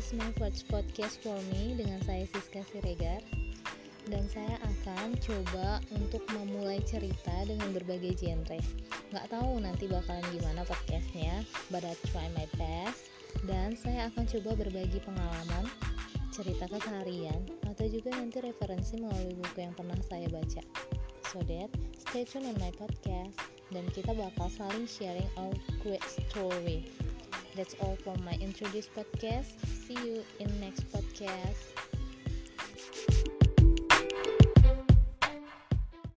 is my first podcast for me dengan saya Siska Siregar dan saya akan coba untuk memulai cerita dengan berbagai genre. Nggak tahu nanti bakalan gimana podcastnya, but I try my best. Dan saya akan coba berbagi pengalaman, cerita keseharian, atau juga nanti referensi melalui buku yang pernah saya baca. So that, stay tune on my podcast, dan kita bakal saling sharing our great story. That's all for my introduce podcast. See you in next podcast.